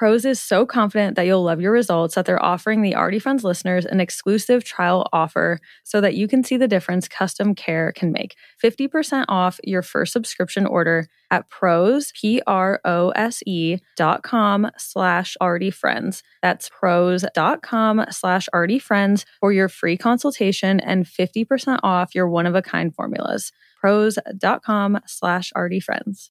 Prose is so confident that you'll love your results that they're offering the Already Friends listeners an exclusive trial offer so that you can see the difference custom care can make. 50% off your first subscription order at prose, P-R-O-S-E dot com slash already friends. That's prose dot com slash already friends for your free consultation and 50% off your one-of-a-kind formulas. Prose dot com slash already friends.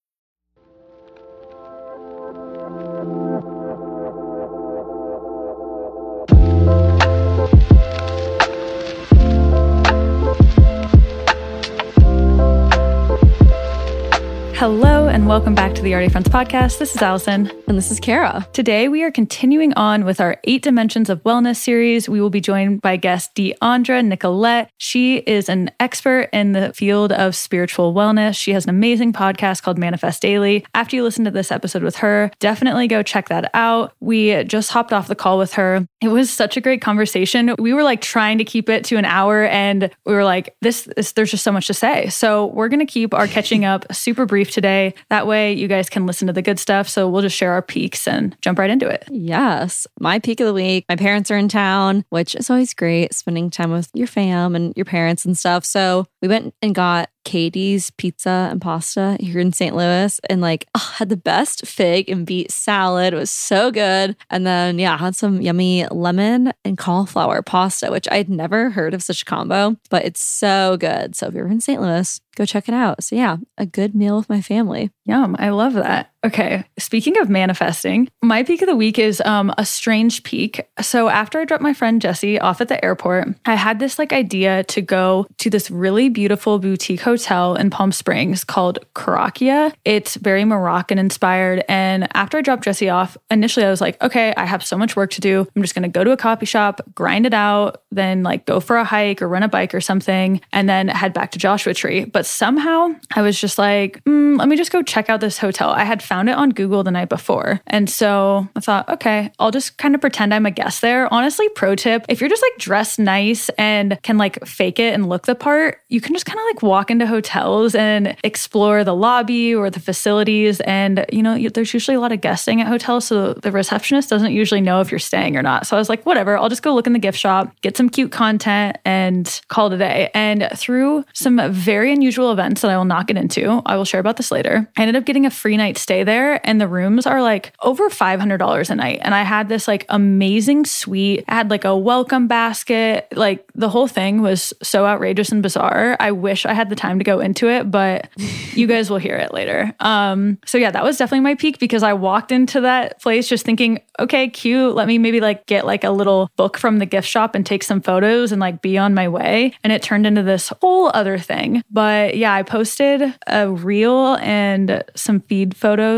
Hello, and welcome back to the Already Friends podcast. This is Allison. And this is Kara. Today, we are continuing on with our Eight Dimensions of Wellness series. We will be joined by guest Deandra Nicolette. She is an expert in the field of spiritual wellness. She has an amazing podcast called Manifest Daily. After you listen to this episode with her, definitely go check that out. We just hopped off the call with her. It was such a great conversation. We were like trying to keep it to an hour, and we were like, this, this there's just so much to say. So, we're going to keep our catching up super brief today. That way, you guys can listen to the good stuff. So we'll just share our peaks and jump right into it. Yes. My peak of the week, my parents are in town, which is always great, spending time with your fam and your parents and stuff. So we went and got Katie's Pizza and Pasta here in St. Louis and like oh, had the best fig and beet salad. It was so good. And then, yeah, had some yummy lemon and cauliflower pasta, which I'd never heard of such a combo, but it's so good. So if you're in St. Louis, go check it out. So, yeah, a good meal with my family. Yum. I love that. Okay. Speaking of manifesting, my peak of the week is um, a strange peak. So after I dropped my friend Jesse off at the airport, I had this like idea to go to this really beautiful boutique hotel in Palm Springs called Korakia. It's very Moroccan inspired. And after I dropped Jesse off, initially I was like, okay, I have so much work to do. I'm just going to go to a coffee shop, grind it out, then like go for a hike or run a bike or something, and then head back to Joshua Tree. But somehow I was just like, mm, let me just go check out this hotel. I had found it on Google the night before. And so I thought, okay, I'll just kind of pretend I'm a guest there. Honestly, pro tip if you're just like dressed nice and can like fake it and look the part, you can just kind of like walk into hotels and explore the lobby or the facilities. And, you know, there's usually a lot of guesting at hotels. So the receptionist doesn't usually know if you're staying or not. So I was like, whatever, I'll just go look in the gift shop, get some cute content, and call it a day. And through some very unusual events that I will not get into, I will share about this later. I ended up getting a free night stay stay there. And the rooms are like over $500 a night. And I had this like amazing suite. I had like a welcome basket. Like the whole thing was so outrageous and bizarre. I wish I had the time to go into it, but you guys will hear it later. Um, so yeah, that was definitely my peak because I walked into that place just thinking, okay, cute. Let me maybe like get like a little book from the gift shop and take some photos and like be on my way. And it turned into this whole other thing. But yeah, I posted a reel and some feed photos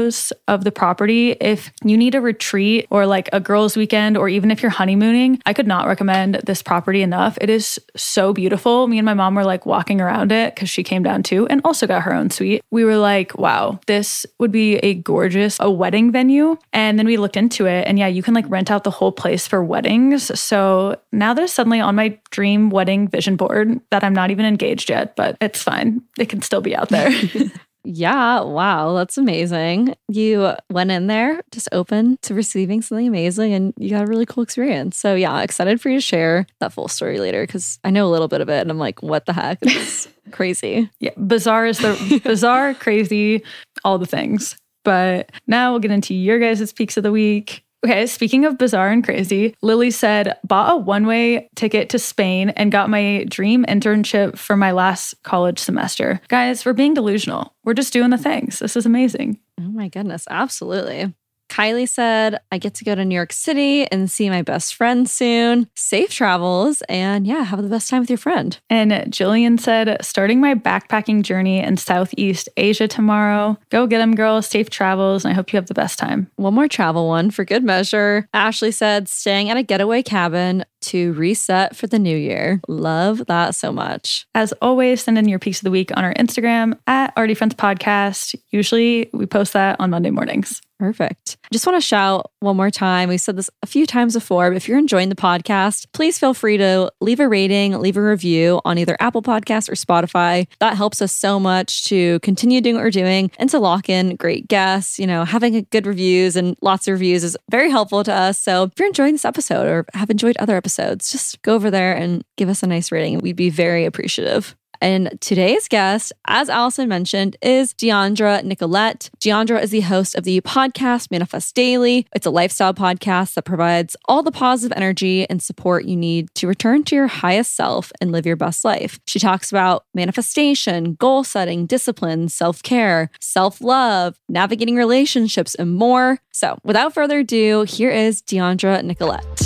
of the property. If you need a retreat or like a girls' weekend, or even if you're honeymooning, I could not recommend this property enough. It is so beautiful. Me and my mom were like walking around it because she came down too and also got her own suite. We were like, wow, this would be a gorgeous a wedding venue. And then we looked into it and yeah, you can like rent out the whole place for weddings. So now that it's suddenly on my dream wedding vision board that I'm not even engaged yet, but it's fine. It can still be out there. Yeah, wow, that's amazing. You went in there just open to receiving something amazing and you got a really cool experience. So, yeah, excited for you to share that full story later because I know a little bit of it and I'm like, what the heck? It's crazy. Yeah, bizarre is the bizarre, crazy, all the things. But now we'll get into your guys' peaks of the week. Okay, speaking of bizarre and crazy, Lily said, bought a one way ticket to Spain and got my dream internship for my last college semester. Guys, we're being delusional. We're just doing the things. This is amazing. Oh my goodness, absolutely. Kylie said, I get to go to New York City and see my best friend soon. Safe travels and yeah, have the best time with your friend. And Jillian said, starting my backpacking journey in Southeast Asia tomorrow. Go get them, girls. Safe travels. And I hope you have the best time. One more travel one for good measure. Ashley said, staying at a getaway cabin to reset for the new year. Love that so much. As always, send in your piece of the week on our Instagram at Already Friends Podcast. Usually we post that on Monday mornings. Perfect. Just want to shout one more time. We said this a few times before, but if you're enjoying the podcast, please feel free to leave a rating, leave a review on either Apple Podcasts or Spotify. That helps us so much to continue doing what we're doing and to lock in great guests. You know, having good reviews and lots of reviews is very helpful to us. So if you're enjoying this episode or have enjoyed other episodes, just go over there and give us a nice rating. We'd be very appreciative. And today's guest, as Allison mentioned, is Deandra Nicolette. Deandra is the host of the podcast Manifest Daily. It's a lifestyle podcast that provides all the positive energy and support you need to return to your highest self and live your best life. She talks about manifestation, goal setting, discipline, self care, self love, navigating relationships, and more. So, without further ado, here is Deandra Nicolette.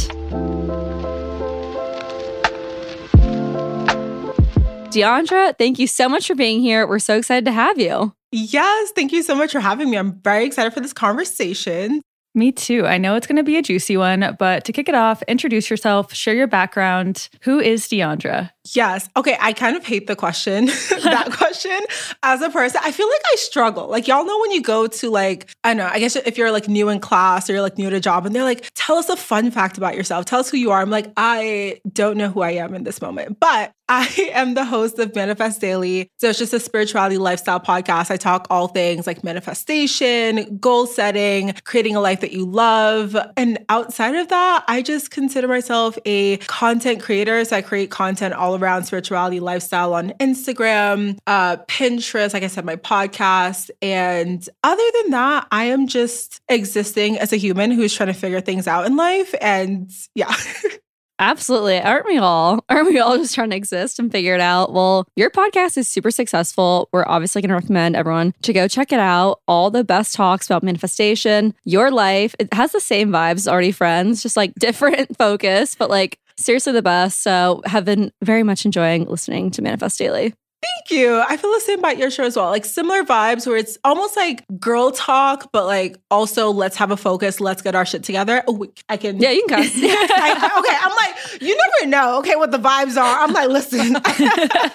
Deandra, thank you so much for being here. We're so excited to have you. Yes, thank you so much for having me. I'm very excited for this conversation. Me too. I know it's going to be a juicy one, but to kick it off, introduce yourself, share your background. Who is Deandra? Yes. Okay. I kind of hate the question, that question as a person. I feel like I struggle. Like, y'all know when you go to, like, I don't know, I guess if you're like new in class or you're like new to a job and they're like, tell us a fun fact about yourself, tell us who you are. I'm like, I don't know who I am in this moment, but I am the host of Manifest Daily. So it's just a spirituality lifestyle podcast. I talk all things like manifestation, goal setting, creating a life that you love. And outside of that, I just consider myself a content creator. So I create content all around spirituality lifestyle on Instagram, uh, Pinterest, like I said, my podcast. And other than that, I am just existing as a human who's trying to figure things out in life. And yeah. Absolutely. Aren't we all? Aren't we all just trying to exist and figure it out? Well, your podcast is super successful. We're obviously going to recommend everyone to go check it out. All the best talks about manifestation, your life. It has the same vibes, already friends, just like different focus, but like seriously the best. So, have been very much enjoying listening to Manifest Daily. Thank you. I feel the same about your show as well. Like similar vibes where it's almost like girl talk, but like also let's have a focus. Let's get our shit together. Oh, I can. Yeah, you can cuss. I, okay, I'm like, you never know. Okay, what the vibes are. I'm like, listen, I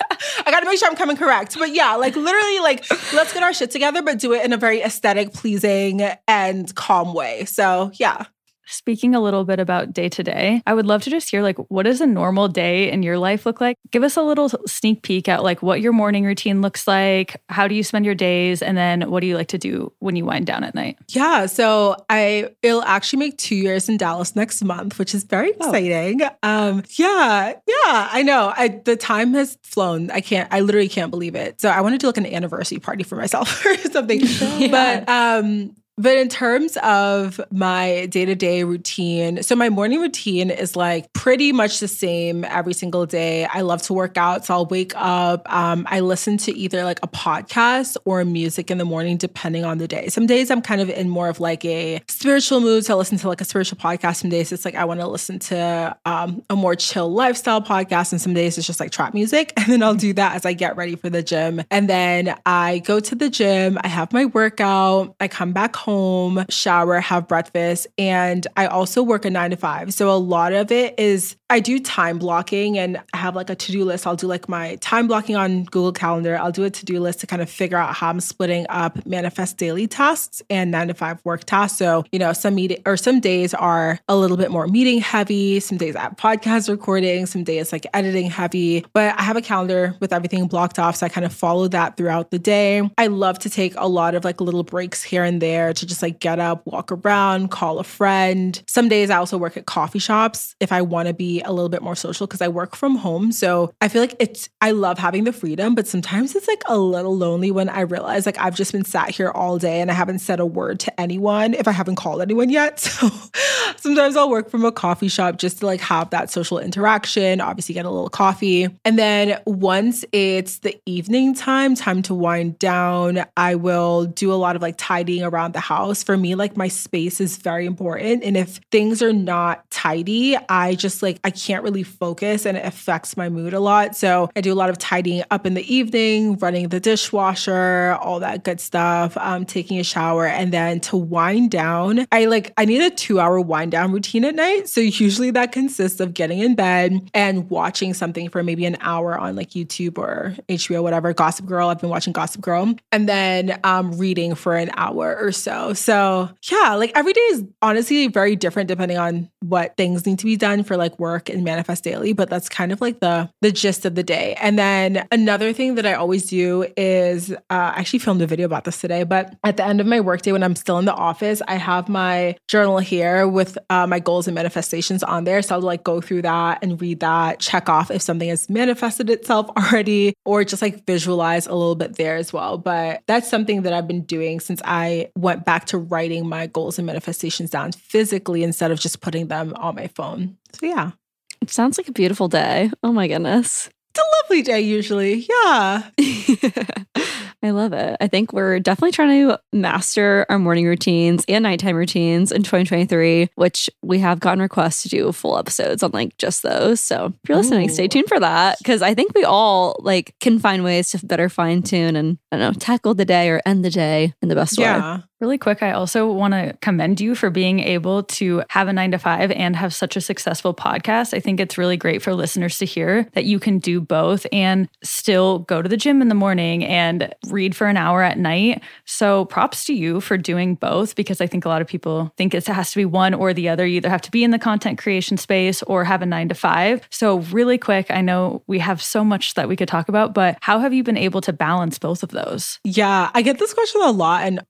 got to make sure I'm coming correct. But yeah, like literally, like let's get our shit together, but do it in a very aesthetic, pleasing, and calm way. So yeah. Speaking a little bit about day to day, I would love to just hear like what does a normal day in your life look like? Give us a little sneak peek at like what your morning routine looks like. How do you spend your days? And then what do you like to do when you wind down at night? Yeah. So I it'll actually make two years in Dallas next month, which is very oh. exciting. Oh. Um, yeah, yeah, I know. I the time has flown. I can't I literally can't believe it. So I want to do like an anniversary party for myself or something. Yeah. But um but in terms of my day to day routine, so my morning routine is like pretty much the same every single day. I love to work out. So I'll wake up. Um, I listen to either like a podcast or music in the morning, depending on the day. Some days I'm kind of in more of like a spiritual mood. So I listen to like a spiritual podcast. Some days it's like I want to listen to um, a more chill lifestyle podcast. And some days it's just like trap music. And then I'll do that as I get ready for the gym. And then I go to the gym, I have my workout, I come back home, shower, have breakfast, and I also work a nine to five. So a lot of it is I do time blocking and I have like a to do list. I'll do like my time blocking on Google Calendar. I'll do a to do list to kind of figure out how I'm splitting up manifest daily tasks and nine to five work tasks. So, you know, some meeting or some days are a little bit more meeting heavy. Some days have podcast recording, some days like editing heavy, but I have a calendar with everything blocked off. So I kind of follow that throughout the day. I love to take a lot of like little breaks here and there to just like get up, walk around, call a friend. Some days I also work at coffee shops if I want to be a little bit more social because I work from home. So I feel like it's, I love having the freedom, but sometimes it's like a little lonely when I realize like I've just been sat here all day and I haven't said a word to anyone if I haven't called anyone yet. So sometimes I'll work from a coffee shop just to like have that social interaction, obviously get a little coffee. And then once it's the evening time, time to wind down, I will do a lot of like tidying around the house. For me, like my space is very important. And if things are not tidy, I just like, I can't really focus and it affects my mood a lot. So I do a lot of tidying up in the evening, running the dishwasher, all that good stuff, um, taking a shower. And then to wind down, I like, I need a two hour wind down routine at night. So usually that consists of getting in bed and watching something for maybe an hour on like YouTube or HBO, whatever, Gossip Girl. I've been watching Gossip Girl. And then um, reading for an hour or so. So yeah, like every day is honestly very different depending on what things need to be done for like work and manifest daily, but that's kind of like the the gist of the day. And then another thing that I always do is uh, I actually filmed a video about this today, but at the end of my workday when I'm still in the office, I have my journal here with uh, my goals and manifestations on there. So I'll like go through that and read that, check off if something has manifested itself already, or just like visualize a little bit there as well. But that's something that I've been doing since I went back to writing my goals and manifestations down physically instead of just putting them on my phone. So yeah. It sounds like a beautiful day. Oh my goodness. It's a lovely day usually. Yeah. I love it. I think we're definitely trying to master our morning routines and nighttime routines in 2023, which we have gotten requests to do full episodes on like just those. So if you're listening, Ooh. stay tuned for that because I think we all like can find ways to better fine tune and I don't know, tackle the day or end the day in the best yeah. way. Really quick, I also want to commend you for being able to have a nine to five and have such a successful podcast. I think it's really great for listeners to hear that you can do both and still go to the gym in the morning and read for an hour at night. So props to you for doing both because I think a lot of people think it has to be one or the other. You either have to be in the content creation space or have a nine to five. So, really quick, I know we have so much that we could talk about, but how have you been able to balance both of those? Yeah, I get this question a lot. And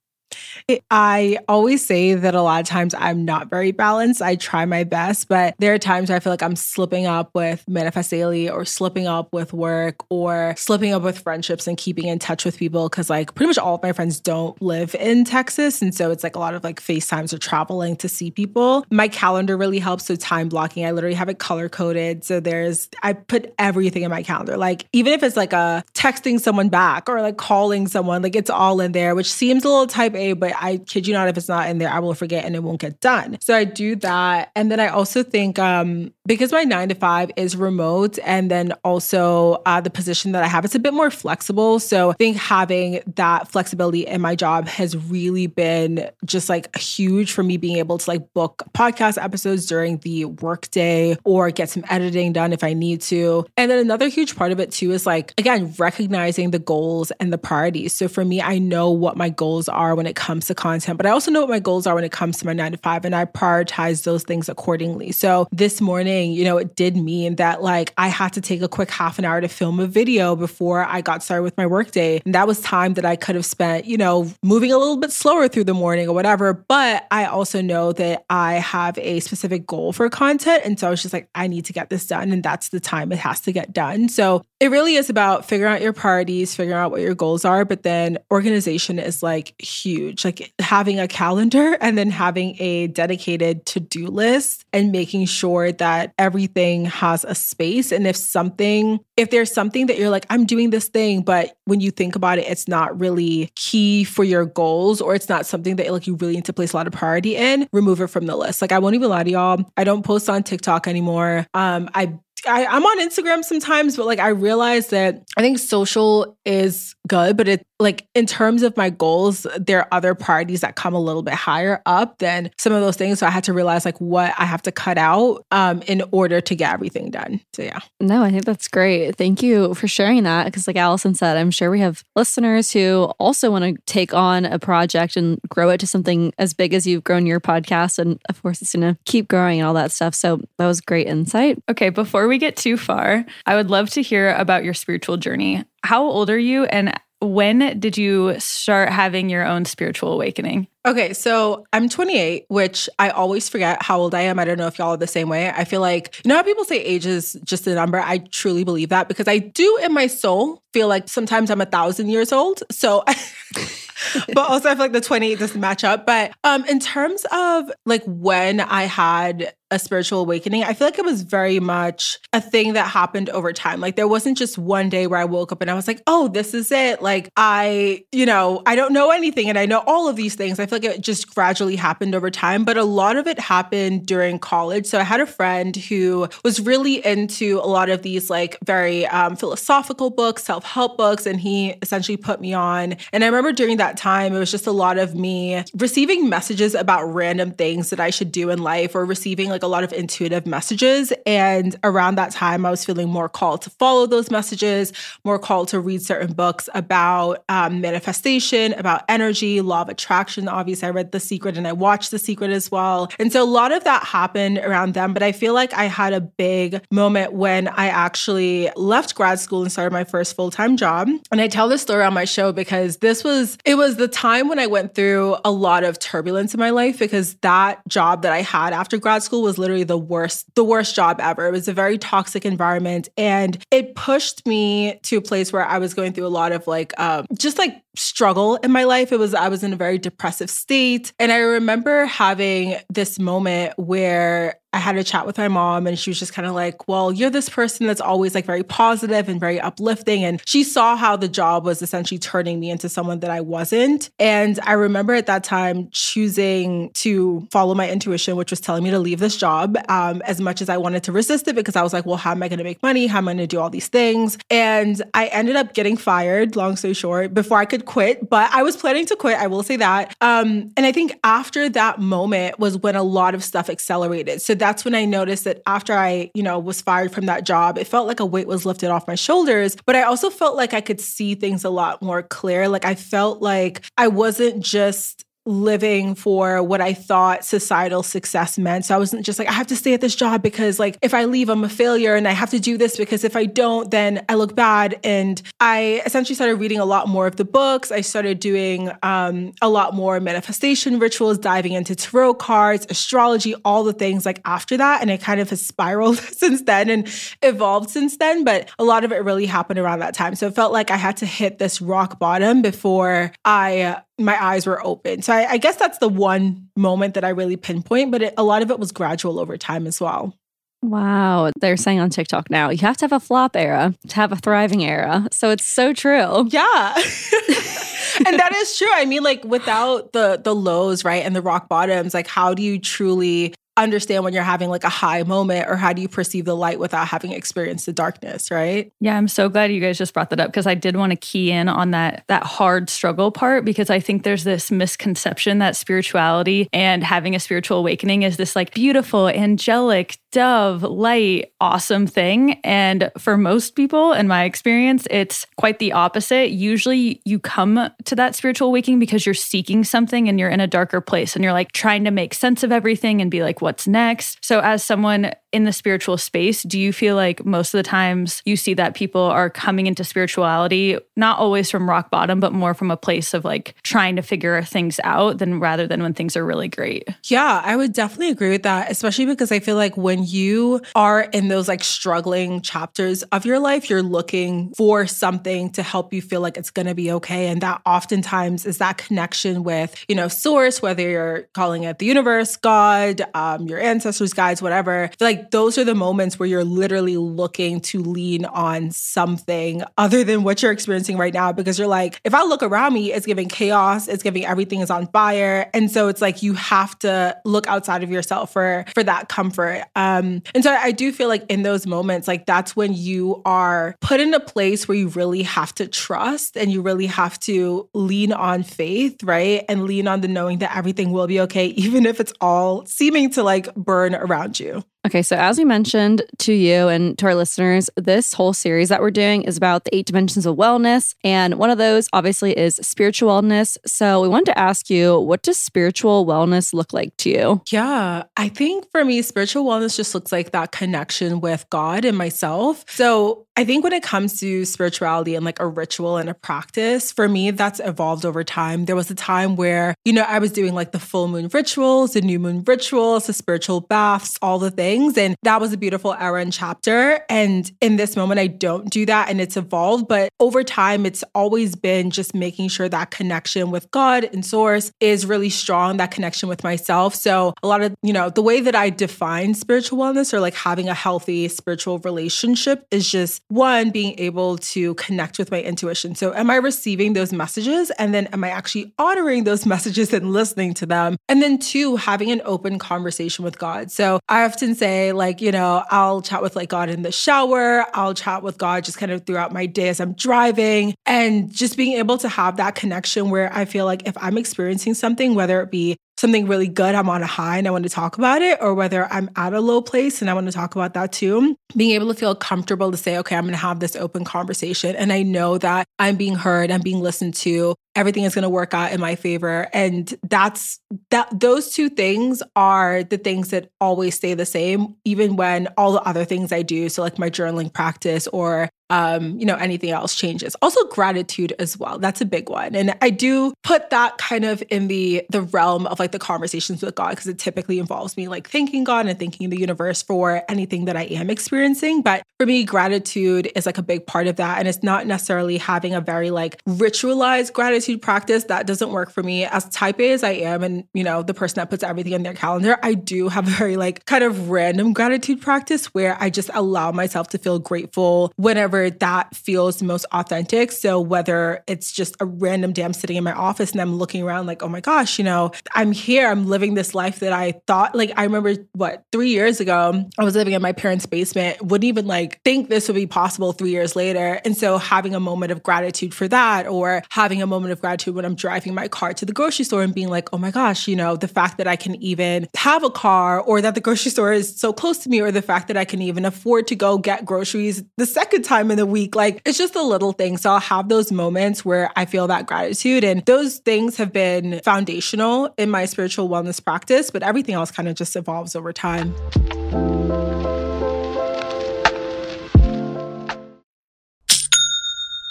I always say that a lot of times I'm not very balanced. I try my best, but there are times I feel like I'm slipping up with Manifest Daily or slipping up with work or slipping up with friendships and keeping in touch with people because, like, pretty much all of my friends don't live in Texas. And so it's like a lot of like FaceTimes or traveling to see people. My calendar really helps. So, time blocking, I literally have it color coded. So, there's, I put everything in my calendar. Like, even if it's like a texting someone back or like calling someone, like, it's all in there, which seems a little type A, but I kid you not, if it's not in there, I will forget and it won't get done. So I do that. And then I also think um, because my nine to five is remote and then also uh, the position that I have, it's a bit more flexible. So I think having that flexibility in my job has really been just like huge for me being able to like book podcast episodes during the workday or get some editing done if I need to. And then another huge part of it too is like, again, recognizing the goals and the priorities. So for me, I know what my goals are when when it comes to content, but I also know what my goals are when it comes to my nine to five, and I prioritize those things accordingly. So this morning, you know, it did mean that like I had to take a quick half an hour to film a video before I got started with my workday. And that was time that I could have spent, you know, moving a little bit slower through the morning or whatever. But I also know that I have a specific goal for content. And so I was just like, I need to get this done. And that's the time it has to get done. So it really is about figuring out your priorities, figuring out what your goals are. But then organization is like huge, like having a calendar and then having a dedicated to do list and making sure that everything has a space. And if something, if there's something that you're like, I'm doing this thing, but when you think about it, it's not really key for your goals or it's not something that like you really need to place a lot of priority in, remove it from the list. Like I won't even lie to y'all. I don't post on TikTok anymore. Um, I I, am on Instagram sometimes, but like I realize that I think social is good, but it like in terms of my goals, there are other priorities that come a little bit higher up than some of those things. So I had to realize like what I have to cut out um, in order to get everything done. So yeah. No, I think that's great. Thank you for sharing that. Because like Allison said, I'm sure we have listeners who also want to take on a project and grow it to something as big as you've grown your podcast. And of course, it's going to keep growing and all that stuff. So that was great insight. Okay, before we get too far, I would love to hear about your spiritual journey. How old are you and when did you start having your own spiritual awakening? Okay, so I'm 28, which I always forget how old I am. I don't know if y'all are the same way. I feel like, you know how people say age is just a number? I truly believe that because I do in my soul feel like sometimes I'm a thousand years old. So, but also I feel like the 28 doesn't match up. But um, in terms of like when I had a spiritual awakening, I feel like it was very much a thing that happened over time. Like there wasn't just one day where I woke up and I was like, oh, this is it. Like I, you know, I don't know anything and I know all of these things. I feel like it just gradually happened over time, but a lot of it happened during college. So I had a friend who was really into a lot of these like very um, philosophical books, self help books, and he essentially put me on. And I remember during that time, it was just a lot of me receiving messages about random things that I should do in life or receiving like like a lot of intuitive messages. And around that time, I was feeling more called to follow those messages, more called to read certain books about um, manifestation, about energy, law of attraction. Obviously, I read The Secret and I watched The Secret as well. And so a lot of that happened around them. But I feel like I had a big moment when I actually left grad school and started my first full time job. And I tell this story on my show because this was, it was the time when I went through a lot of turbulence in my life because that job that I had after grad school was was literally the worst, the worst job ever. It was a very toxic environment. And it pushed me to a place where I was going through a lot of like, um, just like struggle in my life. It was, I was in a very depressive state. And I remember having this moment where I had a chat with my mom and she was just kind of like, Well, you're this person that's always like very positive and very uplifting. And she saw how the job was essentially turning me into someone that I wasn't. And I remember at that time choosing to follow my intuition, which was telling me to leave this job um, as much as I wanted to resist it because I was like, Well, how am I going to make money? How am I going to do all these things? And I ended up getting fired, long story short, before I could quit. But I was planning to quit, I will say that. Um, and I think after that moment was when a lot of stuff accelerated. So that's when I noticed that after I, you know, was fired from that job, it felt like a weight was lifted off my shoulders. But I also felt like I could see things a lot more clear. Like I felt like I wasn't just living for what I thought societal success meant. So I wasn't just like, I have to stay at this job because, like, if I leave, I'm a failure and I have to do this because if I don't, then I look bad. And I essentially started reading a lot more of the books. I started doing um, a lot more manifestation rituals, diving into tarot cards, astrology, all the things like after that. And it kind of has spiraled since then and evolved since then. But a lot of it really happened around that time. So it felt like I had to hit this rock bottom before I my eyes were open. So I, I guess that's the one moment that I really pinpoint, but it, a lot of it was gradual over time as well. Wow. They're saying on TikTok now, you have to have a flop era to have a thriving era. So it's so true. Yeah. and that is true. I mean, like without the the lows, right, and the rock bottoms, like how do you truly understand when you're having like a high moment or how do you perceive the light without having experienced the darkness, right? Yeah, I'm so glad you guys just brought that up because I did want to key in on that that hard struggle part because I think there's this misconception that spirituality and having a spiritual awakening is this like beautiful angelic dove, light, awesome thing. And for most people, in my experience, it's quite the opposite. Usually you come to that spiritual awakening because you're seeking something and you're in a darker place and you're like trying to make sense of everything and be like, what's next? So, as someone in the spiritual space, do you feel like most of the times you see that people are coming into spirituality, not always from rock bottom, but more from a place of like trying to figure things out than rather than when things are really great? Yeah, I would definitely agree with that, especially because I feel like when you are in those like struggling chapters of your life, you're looking for something to help you feel like it's going to be okay. And that oftentimes is that connection with, you know, source, whether you're calling it the universe, God, um, your ancestors, guides, whatever. like those are the moments where you're literally looking to lean on something other than what you're experiencing right now because you're like, if I look around me, it's giving chaos, it's giving everything is on fire. And so it's like you have to look outside of yourself for for that comfort. Um, and so I do feel like in those moments, like that's when you are put in a place where you really have to trust and you really have to lean on faith, right? And lean on the knowing that everything will be okay, even if it's all seeming to like burn around you. Okay, so as we mentioned to you and to our listeners, this whole series that we're doing is about the eight dimensions of wellness. And one of those, obviously, is spiritual wellness. So we wanted to ask you, what does spiritual wellness look like to you? Yeah, I think for me, spiritual wellness just looks like that connection with God and myself. So I think when it comes to spirituality and like a ritual and a practice, for me, that's evolved over time. There was a time where, you know, I was doing like the full moon rituals, the new moon rituals, the spiritual baths, all the things. And that was a beautiful era and chapter. And in this moment, I don't do that and it's evolved. But over time, it's always been just making sure that connection with God and source is really strong, that connection with myself. So a lot of, you know, the way that I define spiritual wellness or like having a healthy spiritual relationship is just one, being able to connect with my intuition. So, am I receiving those messages? And then, am I actually honoring those messages and listening to them? And then, two, having an open conversation with God. So, I often say, like, you know, I'll chat with like God in the shower, I'll chat with God just kind of throughout my day as I'm driving, and just being able to have that connection where I feel like if I'm experiencing something, whether it be something really good, I'm on a high and I want to talk about it, or whether I'm at a low place and I want to talk about that too. Being able to feel comfortable to say, okay, I'm going to have this open conversation. And I know that I'm being heard, I'm being listened to, everything is going to work out in my favor. And that's that, those two things are the things that always stay the same, even when all the other things I do, so like my journaling practice or um, you know, anything else changes. Also gratitude as well. That's a big one. And I do put that kind of in the the realm of like the conversations with God because it typically involves me like thanking God and thanking the universe for anything that I am experiencing. But for me, gratitude is like a big part of that. And it's not necessarily having a very like ritualized gratitude practice. That doesn't work for me. As type A as I am, and you know, the person that puts everything in their calendar, I do have a very like kind of random gratitude practice where I just allow myself to feel grateful whenever that feels most authentic. So whether it's just a random day I'm sitting in my office and I'm looking around like, oh my gosh, you know, I'm here, I'm living this life that I thought like I remember what three years ago, I was living in my parents' basement, wouldn't even like think this would be possible three years later. And so having a moment of gratitude for that, or having a moment of gratitude when I'm driving my car to the grocery store and being like, oh my gosh, you know, the fact that I can even have a car or that the grocery store is so close to me, or the fact that I can even afford to go get groceries the second time in the week. Like it's just a little thing. So I'll have those moments where I feel that gratitude. And those things have been foundational in my spiritual wellness practice, but everything else kind of just evolves over time.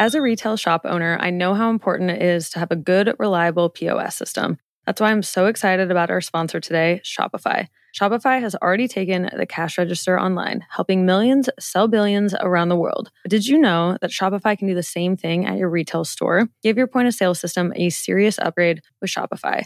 As a retail shop owner, I know how important it is to have a good, reliable POS system. That's why I'm so excited about our sponsor today, Shopify. Shopify has already taken the cash register online, helping millions sell billions around the world. But did you know that Shopify can do the same thing at your retail store? Give your point of sale system a serious upgrade with Shopify.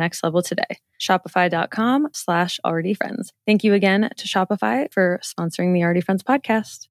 next level today. Shopify.com slash already friends. Thank you again to Shopify for sponsoring the Already Friends podcast.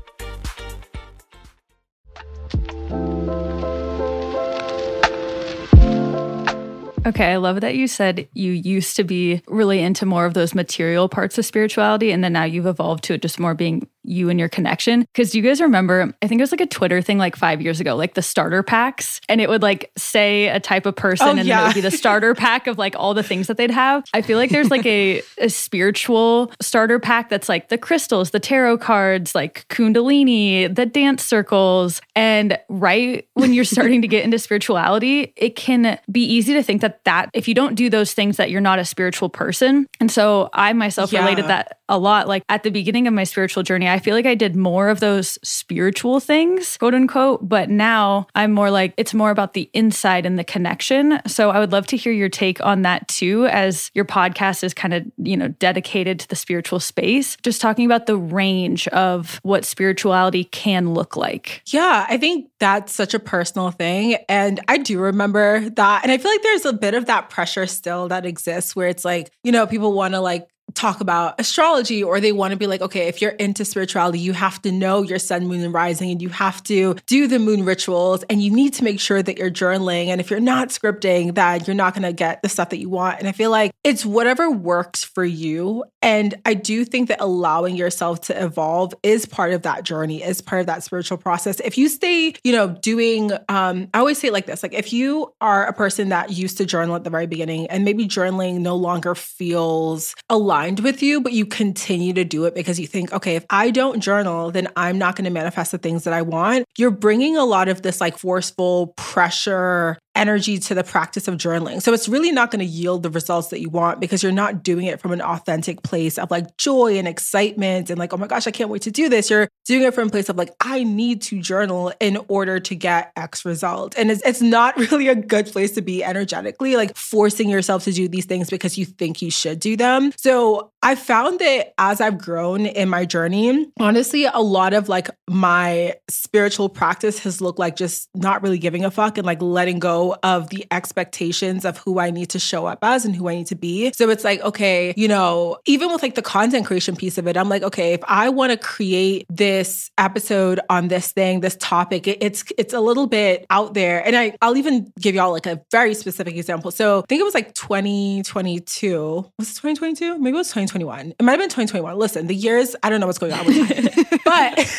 Okay, I love that you said you used to be really into more of those material parts of spirituality, and then now you've evolved to it just more being you and your connection. Because do you guys remember? I think it was like a Twitter thing like five years ago, like the starter packs, and it would like say a type of person, Oh, and then it would be the starter pack of like all the things that they'd have. I feel like there's like a, a spiritual starter pack that's like the crystals, the tarot cards, like Kundalini, the dance circles, and right when you're starting to get into spirituality, it can be easy to think that that if you don't do those things, that you're not a spiritual person. And so I myself Yeah. related that a lot. Like at the beginning of my spiritual journey, I feel like I did more of those spiritual things, quote unquote. But now I'm more like, it's more about the inside and the connection. So I would love to hear your take on that too, as your podcast is kind of, you know, dedicated to the spiritual space. Just talking about the range of what spirituality can look like. Yeah, I think that's such a personal thing. And I do remember that. And I feel like there's a bit of that pressure still that exists where it's like, you know, people want to like, talk about astrology or they want to be like okay if you're into spirituality you have to know your sun moon and rising and you have to do the moon rituals and you need to make sure that you're journaling and if you're not scripting that you're not going to get the stuff that you want and i feel like it's whatever works for you and i do think that allowing yourself to evolve is part of that journey is part of that spiritual process. If you stay you know doing um i always say it like this like if you are a person that used to journal at the very beginning and maybe journaling no longer feels aligned with you but you continue to do it because you think okay if i don't journal then i'm not going to manifest the things that i want. You're bringing a lot of this like forceful pressure energy to the practice of journaling. So it's really not going to yield the results that you want because you're not doing it from an authentic place of like joy and excitement and like, oh my gosh, I can't wait to do this. You're doing it from a place of like, I need to journal in order to get X result. And it's, it's not really a good place to be energetically, like forcing yourself to do these things because you think you should do them. So I found that as I've grown in my journey, honestly, a lot of like my spiritual practice has looked like just not really giving a fuck and like letting go of the expectations of who I need to show up as and who I need to be. So it's like, okay, you know, even with like the content creation piece of it, I'm like, okay, if I want to create this episode on this thing, this topic, it- it's it's a little bit out there. And I I'll even give y'all like a very specific example. So I think it was like 2022. Was it 2022? Maybe it was 2021. It might have been 2021. Listen, the years, I don't know what's going on but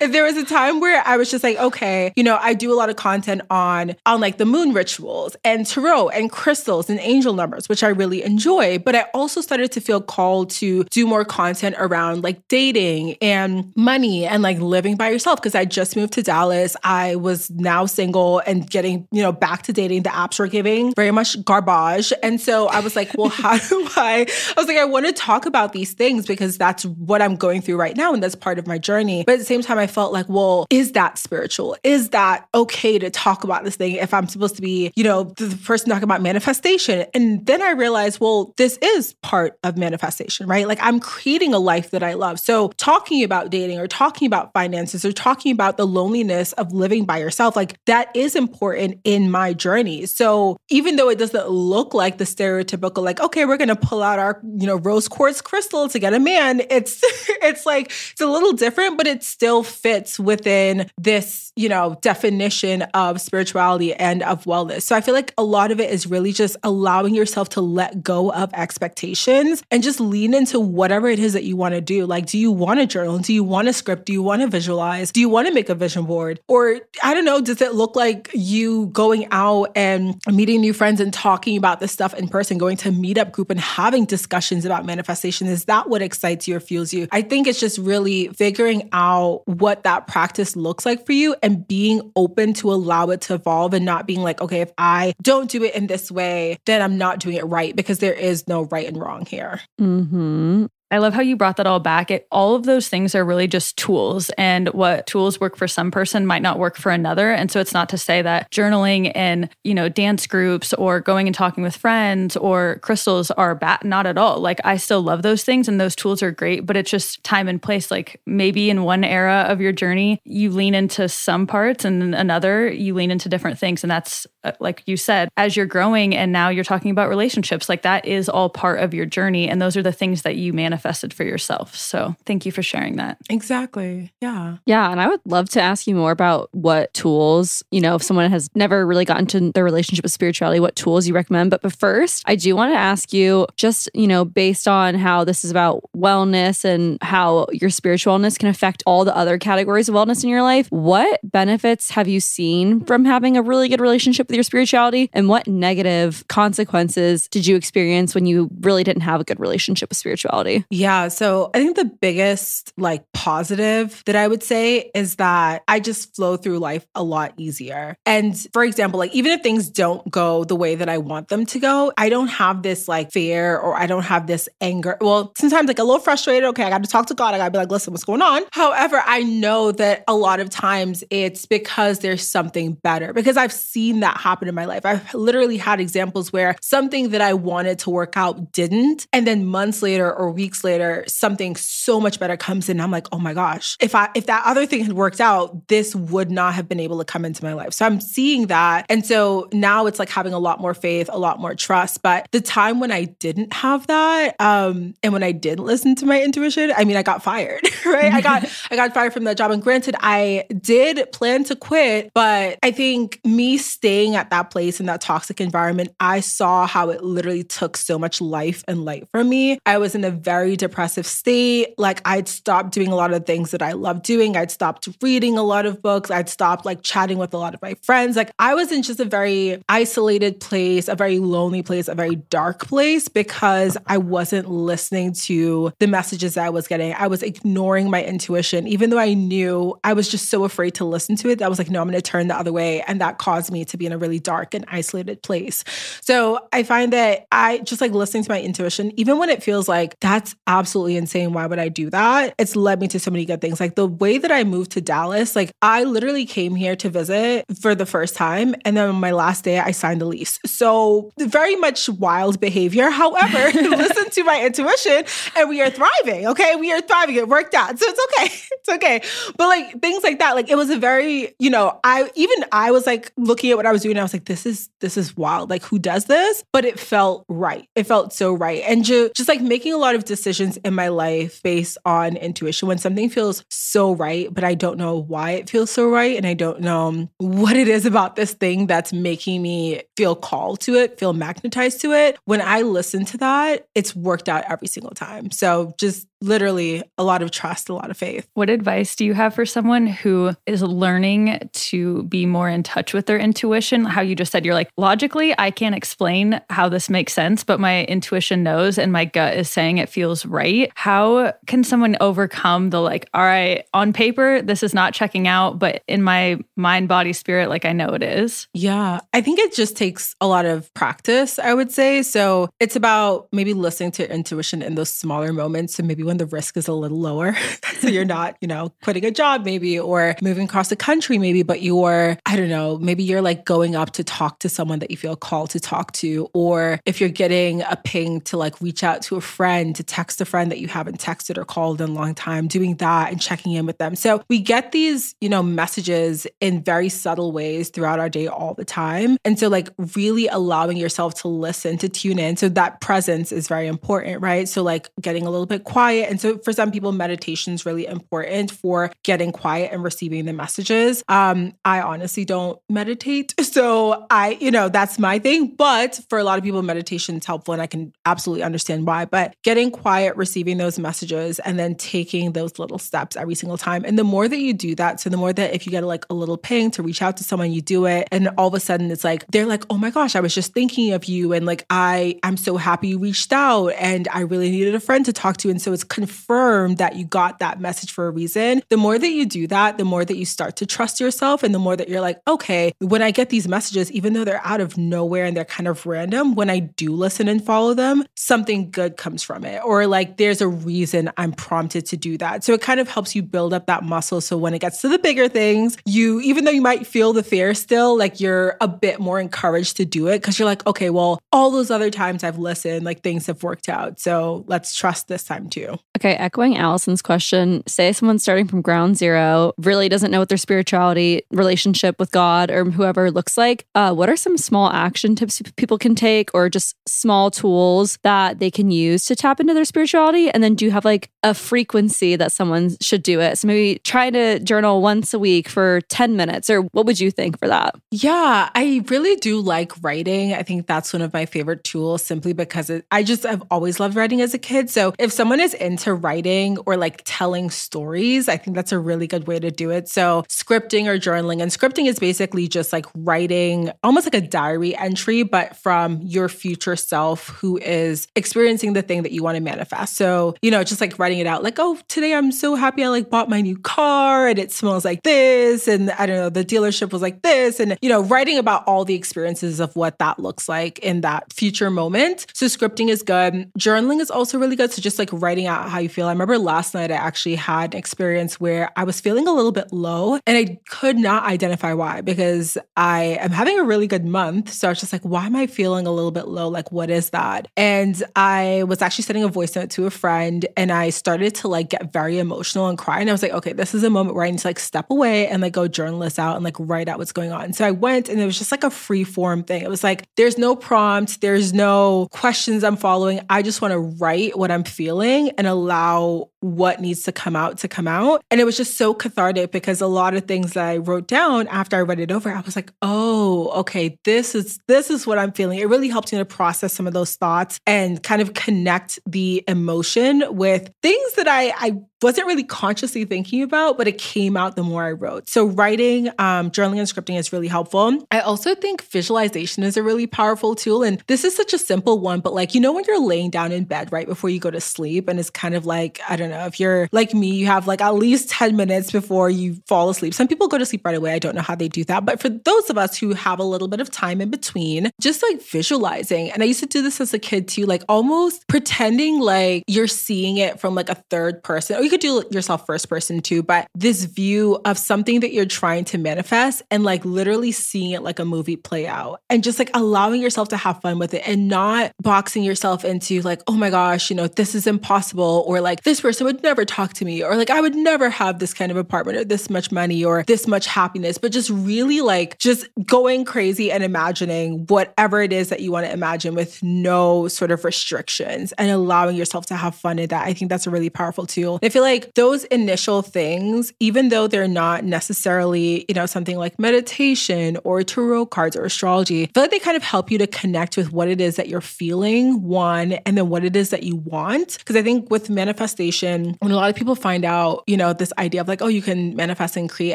there was a time where I was just like, okay, you know, I do a lot of content on on like like the moon rituals and tarot and crystals and angel numbers, which I really enjoy. But I also started to feel called to do more content around like dating and money and like living by yourself. Cause I just moved to Dallas. I was now single and getting, you know, back to dating. The apps were giving very much garbage. And so I was like, well, how do I? I was like, I want to talk about these things because that's what I'm going through right now. And that's part of my journey. But at the same time, I felt like, well, is that spiritual? Is that okay to talk about this thing if I'm supposed to be, you know, the person talking about manifestation? And then I realized, well, this is part of manifestation, right? Like I'm creating a life that I love. So talking about dating or talking about finances or talking about the loneliness of living by yourself, like that is important in my journey. So even though it doesn't look like the stereotypical, like, okay, we're going to pull out our, you know, rose quartz crystal to get a man, it's, it's like, it's a little different, but it still fits within this, you know, definition of spirituality and of wellness. So I feel like a lot of it is really just allowing yourself to let go of expectations and just lean into whatever it is that you want to do. Like, do you want to journal? Do you want to script? Do you want to visualize? Do you want to make a vision board? Or I don't know, does it look like you going out and meeting new friends and talking about this stuff in person, going to meetup group and having discussions about manifestation? Is that what excites you or fuels you? I think it's just really figuring out what that practice looks like for you and being open to allow it to evolve and not being like, okay, if I don't do it in this way, then I'm not doing it right because there is no right and wrong here. Mm-hmm. I love how you brought that all back. It, all of those things are really just tools, and what tools work for some person might not work for another. And so it's not to say that journaling and you know dance groups or going and talking with friends or crystals are bad. Not at all. Like I still love those things, and those tools are great. But it's just time and place. Like maybe in one era of your journey, you lean into some parts, and another you lean into different things. And that's uh, like you said, as you're growing, and now you're talking about relationships. Like that is all part of your journey, and those are the things that you manifest manifested for yourself. So thank you for sharing that. Exactly. Yeah. Yeah. And I would love to ask you more about what tools, you know, if someone has never really gotten to their relationship with spirituality, what tools you recommend. But, but first, I do want to ask you just, you know, based on how this is about wellness and how your spiritual wellness can affect all the other categories of wellness in your life, what benefits have you seen from having a really good relationship with your spirituality? And what negative consequences did you experience when you really didn't have a good relationship with spirituality? Yeah. So I think the biggest like positive that I would say is that I just flow through life a lot easier. And for example, like even if things don't go the way that I want them to go, I don't have this like fear or I don't have this anger. Well, sometimes like a little frustrated. Okay, I got to talk to God. I got to be like, listen, what's going on? However, I know that a lot of times it's because there's something better because I've seen that happen in my life. I've literally had examples where something that I wanted to work out didn't. And then months later or weeks later, something so much better comes in. I'm like, oh my gosh, if I if that other thing had worked out, this would not have been able to come into my life. So I'm seeing that. And so now it's like having a lot more faith, a lot more trust. But the time when I didn't have that, um, and when I didn't listen to my intuition, I mean, I got fired, right? I got I got fired from that job. And granted, I did plan to quit, but I think me staying at that place in that toxic environment, I saw how it literally took so much life and light from me. I was in a very very depressive state. Like I'd stopped doing a lot of things that I love doing. I'd stopped reading a lot of books. I'd stopped like chatting with a lot of my friends. Like I was in just a very isolated place, a very lonely place, a very dark place because I wasn't listening to the messages that I was getting. I was ignoring my intuition, even though I knew I was just so afraid to listen to it. I was like, no, I'm going to turn the other way. And that caused me to be in a really dark and isolated place. So I find that I just like listening to my intuition, even when it feels like that's absolutely insane. Why would I do that? It's led me to so many good things. Like the way that I moved to Dallas, like I literally came here to visit for the first time. And then on my last day, I signed the lease. So very much wild behavior. However, listen to my intuition and we are thriving. Okay. We are thriving. It worked out. So it's okay. It's okay. But like things like that, like it was a very, you know, I even I was like looking at what I was doing. I was like, this is, this is wild. Like who does this? But it felt right. It felt so right. And ju- just like making a lot of decisions decisions in my life based on intuition when something feels so right, but I don't know why it feels so right. And I don't know what it is about this thing that's making me feel called to it, feel magnetized to it. When I listen to that, it's worked out every single time. So just literally a lot of trust, a lot of faith. What advice do you have for someone who is learning to be more in touch with their intuition? How you just said you're like, logically, I can't explain how this makes sense, but my intuition knows and my gut is saying it feels right. How can someone overcome the like, all right, on paper, this is not checking out, but in my mind, body, spirit, like I know it is? Yeah, I think it just takes a lot of practice, I would say. So it's about maybe listening to intuition in those smaller moments. So maybe when the risk is a little lower. so you're not, you know, quitting a job maybe or moving across the country maybe, but you're, I don't know, maybe you're like going up to talk to someone that you feel called to talk to. Or if you're getting a ping to like reach out to a friend, to text a friend that you haven't texted or called in a long time, doing that and checking in with them. So we get these, you know, messages in very subtle ways throughout our day all the time. And so like really allowing yourself to listen, to tune in. So that presence is very important, right? So like getting a little bit quiet. And so for some people, meditation is really important for getting quiet and receiving the messages. Um, I honestly don't meditate. So I, you know, that's my thing. But for a lot of people, meditation is helpful and I can absolutely understand why. But getting quiet, receiving those messages, and then taking those little steps every single time. And the more that you do that, so the more that if you get like a little ping to reach out to someone, you do it. And all of a sudden it's like, they're like, oh my gosh, I was just thinking of you. And like, I, I'm so happy you reached out and I really needed a friend to talk to. And so it's confirmed that you got that message for a reason. The more that you do that, the more that you start to trust yourself and the more that you're like, okay, when I get these messages, even though they're out of nowhere and they're kind of random, when I do listen and follow them, something good comes from it. Or like there's a reason I'm prompted to do that. So it kind of helps you build up that muscle. So when it gets to the bigger things, you, even though you might feel the fear still, like you're a bit more encouraged to do it because you're like, okay, well, all those other times I've listened, like things have worked out. So let's trust this time too. Okay, echoing Allison's question, say someone's starting from ground zero, really doesn't know what their spirituality relationship with God or whoever looks like. Uh, what are some small action tips people can take or just small tools that they can use to tap into their spirituality? And then do you have like a frequency that someone should do it? So maybe try to journal once a week for 10 minutes, or what would you think for that? Yeah, I really do like writing. I think that's one of my favorite tools simply because it, I just have always loved writing as a kid. So if someone is into writing or like telling stories, I think that's a really good way to do it. So scripting or journaling, and scripting is basically just like writing almost like a diary entry, but from your future self who is experiencing the thing that you want to manifest. So, you know, just like writing it out like, oh, today I'm so happy I like bought my new car and it smells like this. And I don't know, the dealership was like this. And, you know, writing about all the experiences of what that looks like in that future moment. So scripting is good. Journaling is also really good. So just like writing out how you feel. I remember last night I actually had an experience where I was feeling a little bit low and I could not identify why because I am having a really good month. So I was just like, why am I feeling a little bit low? Like, what is that? And I was actually sending a voice note to a friend and I started to like get very emotional and cry. And I was like, okay, this is a moment where I need to like step away and like go journal this out and like write out what's going on. So I went and it was just like a free form thing. It was like, there's no prompt, there's no questions I'm following. I just want to write what I'm feeling and allow what needs to come out to come out. And it was just so cathartic because a lot of things that I wrote down after I read it over, I was like, oh, okay, this is this is what I'm feeling. It really helped me to process some of those thoughts and kind of connect the emotion with things that I I wasn't really consciously thinking about, but it came out the more I wrote. So writing, um, journaling, and scripting is really helpful. I also think visualization is a really powerful tool. And this is such a simple one, but like, you know, when you're laying down in bed right before you go to sleep, and it's kind of like, I don't know, if you're like me, you have like at least 10 minutes before you fall asleep. Some people go to sleep right away. I don't know how they do that. But for those of us who have a little bit of time in between, just like visualizing. And I used to do this as a kid too, like almost pretending like you're seeing it from like a third person, or you could do yourself first person too, but this view of something that you're trying to manifest and like literally seeing it like a movie play out and just like allowing yourself to have fun with it and not boxing yourself into like, oh my gosh, you know, this is impossible or like this person would never talk to me or like I would never have this kind of apartment or this much money or this much happiness, but just really like just going crazy and imagining whatever it is that you want to imagine with no sort of restrictions and allowing yourself to have fun in that. I think that's a really powerful tool. Like those initial things, even though they're not necessarily, you know, something like meditation or tarot cards or astrology, I feel like they kind of help you to connect with what it is that you're feeling, one, and then what it is that you want. Because I think with manifestation, manifestation, when a lot of people find out, you know, this idea of like, oh, you can manifest and create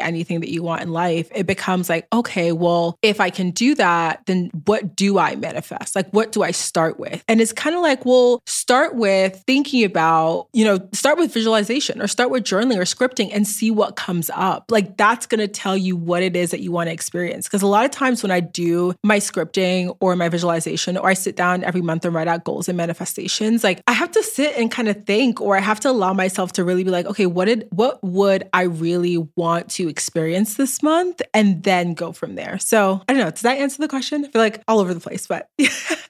anything that you want in life, it becomes like, okay, well, if I can do that, then what do I manifest? Like, what do I start with? And it's kind of like, well, start with thinking about, you know, start with visualization or start with journaling or scripting and see what comes up. Like, that's going to tell you what it is that you want to experience. Because a lot of times when I do my scripting or my visualization, or I sit down every month and write out goals and manifestations, like I have to sit and kind of think, or I have to allow myself to really be like, okay, what did, what would I really want to experience this month? And then go from there. So I don't know. Does that answer the question? I feel like all over the place, but.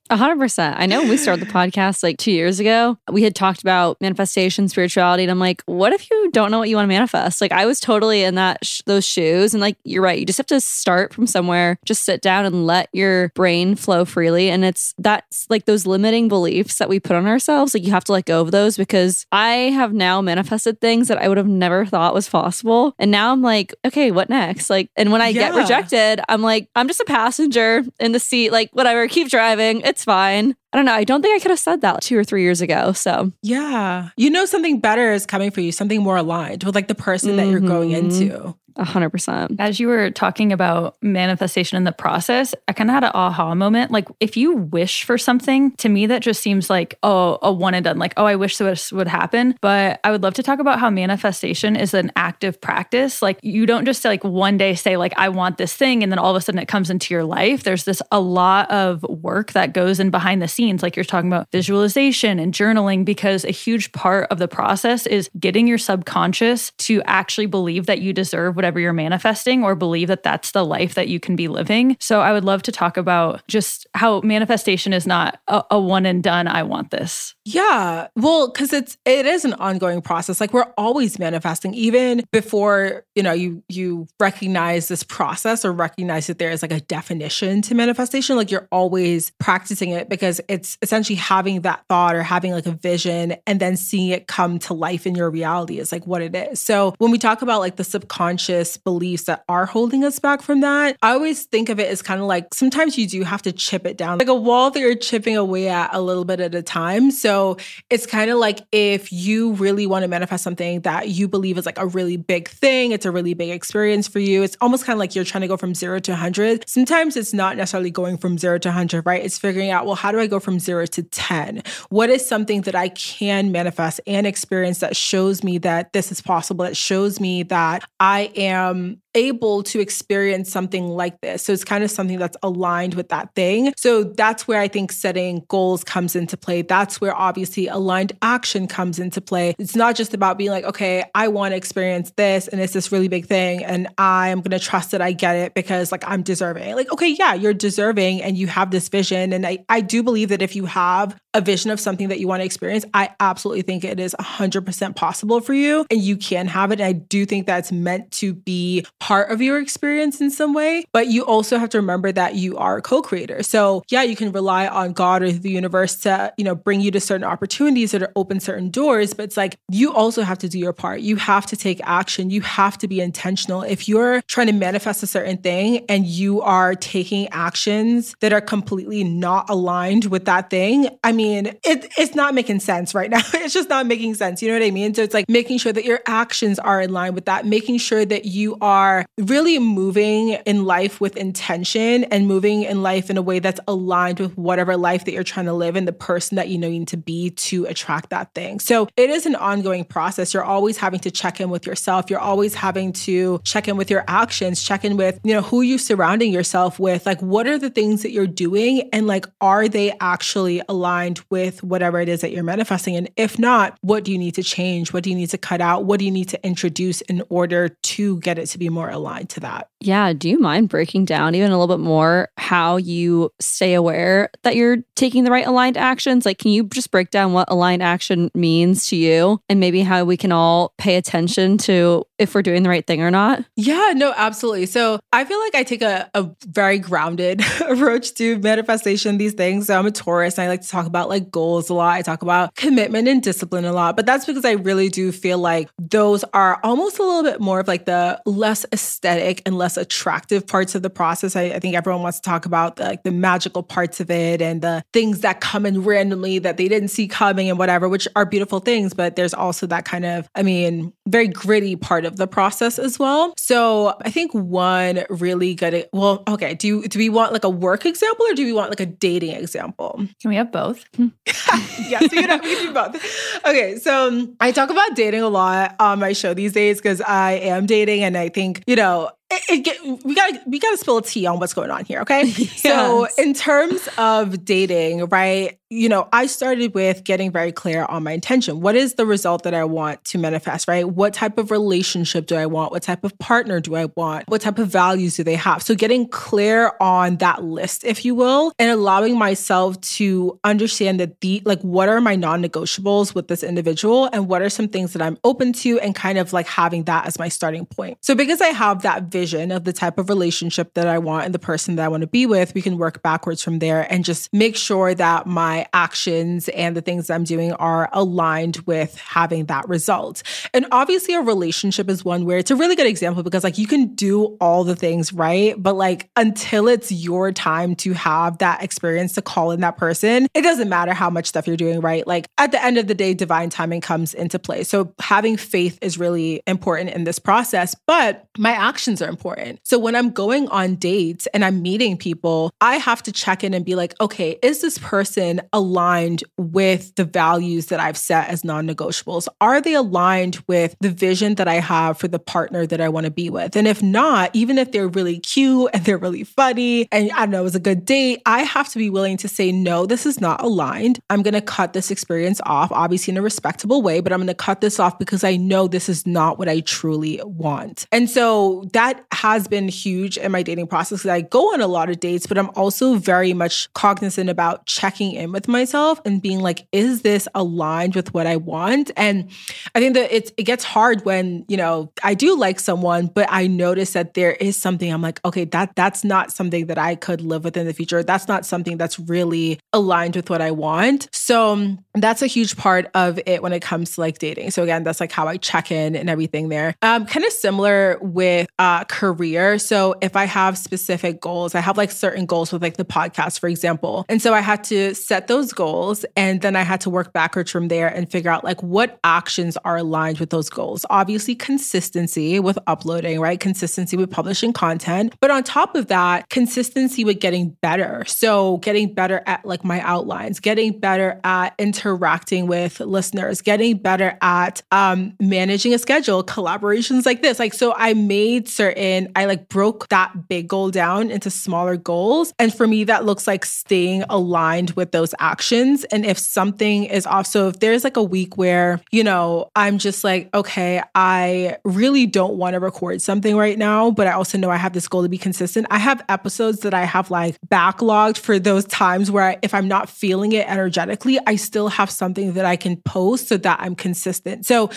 A hundred percent. I know we started the podcast like two years ago, we had talked about manifestation, spirituality, and I'm like, what if you don't know what you want to manifest? Like, I was totally in that sh- those shoes, and like, you're right. You just have to start from somewhere, just sit down and let your brain flow freely. And it's that's like those limiting beliefs that we put on ourselves. Like, you have to let go of those because I have now manifested things that I would have never thought was possible, and now I'm like, okay, what next? Like, and when I get rejected, I'm like, I'm just a passenger in the seat. Like, whatever, keep driving. It's fine. I don't know. I don't think I could have said that two or three years ago. So Yeah. You know, something better is coming for you, something more aligned with like the person that you're going Mhm. into. A hundred percent. As you were talking about manifestation in the process, I kind of had an aha moment. Like, if you wish for something, to me, that just seems like, oh, a one and done. Like, oh, I wish this would happen. But I would love to talk about how manifestation is an active practice. Like, you don't just like one day say, like, I want this thing, and then all of a sudden it comes into your life. There's this a lot of work that goes in behind the scenes. Like, you're talking about visualization and journaling, because a huge part of the process is getting your subconscious to actually believe that you deserve whatever you're manifesting or believe that that's the life that you can be living. So I would love to talk about just how manifestation is not a, a one and done, I want this. Yeah. Well, because it's it is an ongoing process. Like we're always manifesting, even before, you know, you you recognize this process or recognize that there is like a definition to manifestation. Like you're always practicing it because it's essentially having that thought or having like a vision and then seeing it come to life in your reality is like what it is. So when we talk about like the subconscious beliefs that are holding us back from that, I always think of it as kind of like sometimes you do have to chip it down, like a wall that you're chipping away at a little bit at a time. So it's kind of like if you really want to manifest something that you believe is like a really big thing, it's a really big experience for you. It's almost kind of like you're trying to go from zero to 100. Sometimes it's not necessarily going from zero to 100, right? It's figuring out, well, how do I go from zero to 10? What is something that I can manifest and experience that shows me that this is possible, that shows me that I am am able to experience something like this. So it's kind of something that's aligned with that thing. So that's where I think setting goals comes into play. That's where obviously aligned action comes into play. It's not just about being like, okay, I want to experience this and it's this really big thing and I am going to trust that I get it because like I'm deserving. Like, okay, yeah, you're deserving and you have this vision. And I, I do believe that if you have a vision of something that you want to experience, I absolutely think it is 100% possible for you and you can have it. And I do think that's meant to be part of your experience in some way. But you also have to remember that you are a co-creator. So yeah, you can rely on God or the universe to, you know, bring you to certain opportunities that are open certain doors. But it's like you also have to do your part. You have to take action. You have to be intentional. If you're trying to manifest a certain thing and you are taking actions that are completely not aligned with that thing, I mean, it, it's not making sense right now. it's just not making sense. You know what I mean? So it's like making sure that your actions are in line with that, making sure that you are really moving in life with intention and moving in life in a way that's aligned with whatever life that you're trying to live and the person that you know you need to be to attract that thing. So it is an ongoing process. You're always having to check in with yourself. You're always having to check in with your actions, check in with, you know, who you're surrounding yourself with. Like, what are the things that you're doing? And like, are they actually aligned with whatever it is that you're manifesting? And if not, what do you need to change? What do you need to cut out? What do you need to introduce in order to get it to be more aligned to that? Yeah. Do you mind breaking down even a little bit more how you stay aware that you're taking the right aligned actions? Like, can you just break down what aligned action means to you and maybe how we can all pay attention to if we're doing the right thing or not? Yeah, no, absolutely. So I feel like I take a, a very grounded approach to manifestation, these things. So I'm a Taurus and I like to talk about like goals a lot. I talk about commitment and discipline a lot, but that's because I really do feel like those are almost a little bit more of like the less aesthetic and less attractive parts of the process. I, I think everyone wants to talk about the, like the magical parts of it and the things that come in randomly that they didn't see coming and whatever, which are beautiful things. But there's also that kind of, I mean, very gritty part of the process as well. So I think one really good, well, okay, do you, do we want like a work example or do we want like a dating example? Can we have both? yes, we can, have, we can do both. Okay, so um, I talk about dating a lot on my show these days because I am dating and I think, you know, it, it get, we gotta we gotta spill a tea on what's going on here, okay? yes. So in terms of dating, right? You know, I started with getting very clear on my intention. What is the result that I want to manifest, right? What type of relationship do I want? What type of partner do I want? What type of values do they have? So getting clear on that list, if you will, and allowing myself to understand that the like what are my non-negotiables with this individual and what are some things that I'm open to and kind of like having that as my starting point. So because I have that vision of the type of relationship that I want and the person that I want to be with, we can work backwards from there and just make sure that my actions and the things I'm doing are aligned with having that result. And obviously, a relationship is one where it's a really good example because, like, you can do all the things right, but like, until it's your time to have that experience to call in that person, it doesn't matter how much stuff you're doing right. Like, at the end of the day, divine timing comes into play. So, having faith is really important in this process, but my actions are are important. So when I'm going on dates and I'm meeting people, I have to check in and be like, okay, is this person aligned with the values that I've set as non negotiables? Are they aligned with the vision that I have for the partner that I want to be with? And if not, even if they're really cute and they're really funny and I don't know, it was a good date, I have to be willing to say, no, this is not aligned. I'm going to cut this experience off, obviously in a respectable way, but I'm going to cut this off because I know this is not what I truly want. And so that that has been huge in my dating process I go on a lot of dates, but I'm also very much cognizant about checking in with myself and being like, is this aligned with what I want? And I think that it, it gets hard when, you know, I do like someone, but I notice that there is something I'm like, okay, that that's not something that I could live with in the future. That's not something that's really aligned with what I want. So um, that's a huge part of it when it comes to like dating. So again, that's like how I check in and everything there. Um, kind of similar with uh career. So if I have specific goals, I have like certain goals with like the podcast, for example. And so I had to set those goals and then I had to work backwards from there and figure out like what actions are aligned with those goals. Obviously, consistency with uploading, right? Consistency with publishing content. But on top of that, consistency with getting better. So getting better at like my outlines, getting better at interacting with listeners, getting better at um, managing a schedule, collaborations like this. Like, so I made certain in, I like broke that big goal down into smaller goals. And for me, that looks like staying aligned with those actions. And if something is off, so if there's like a week where, you know, I'm just like, okay, I really don't want to record something right now, but I also know I have this goal to be consistent. I have episodes that I have like backlogged for those times where I, if I'm not feeling it energetically, I still have something that I can post so that I'm consistent. So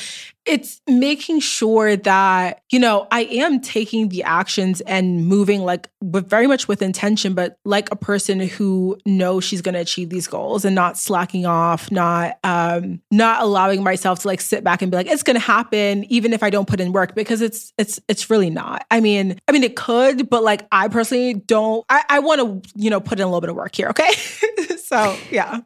it's making sure that, you know, I am taking the actions and moving like but very much with intention, but like a person who knows she's gonna achieve these goals and not slacking off, not um not allowing myself to like sit back and be like, it's gonna happen even if I don't put in work because it's it's it's really not. I mean, I mean it could, but like I personally don't I, I wanna, you know, put in a little bit of work here, okay? so yeah.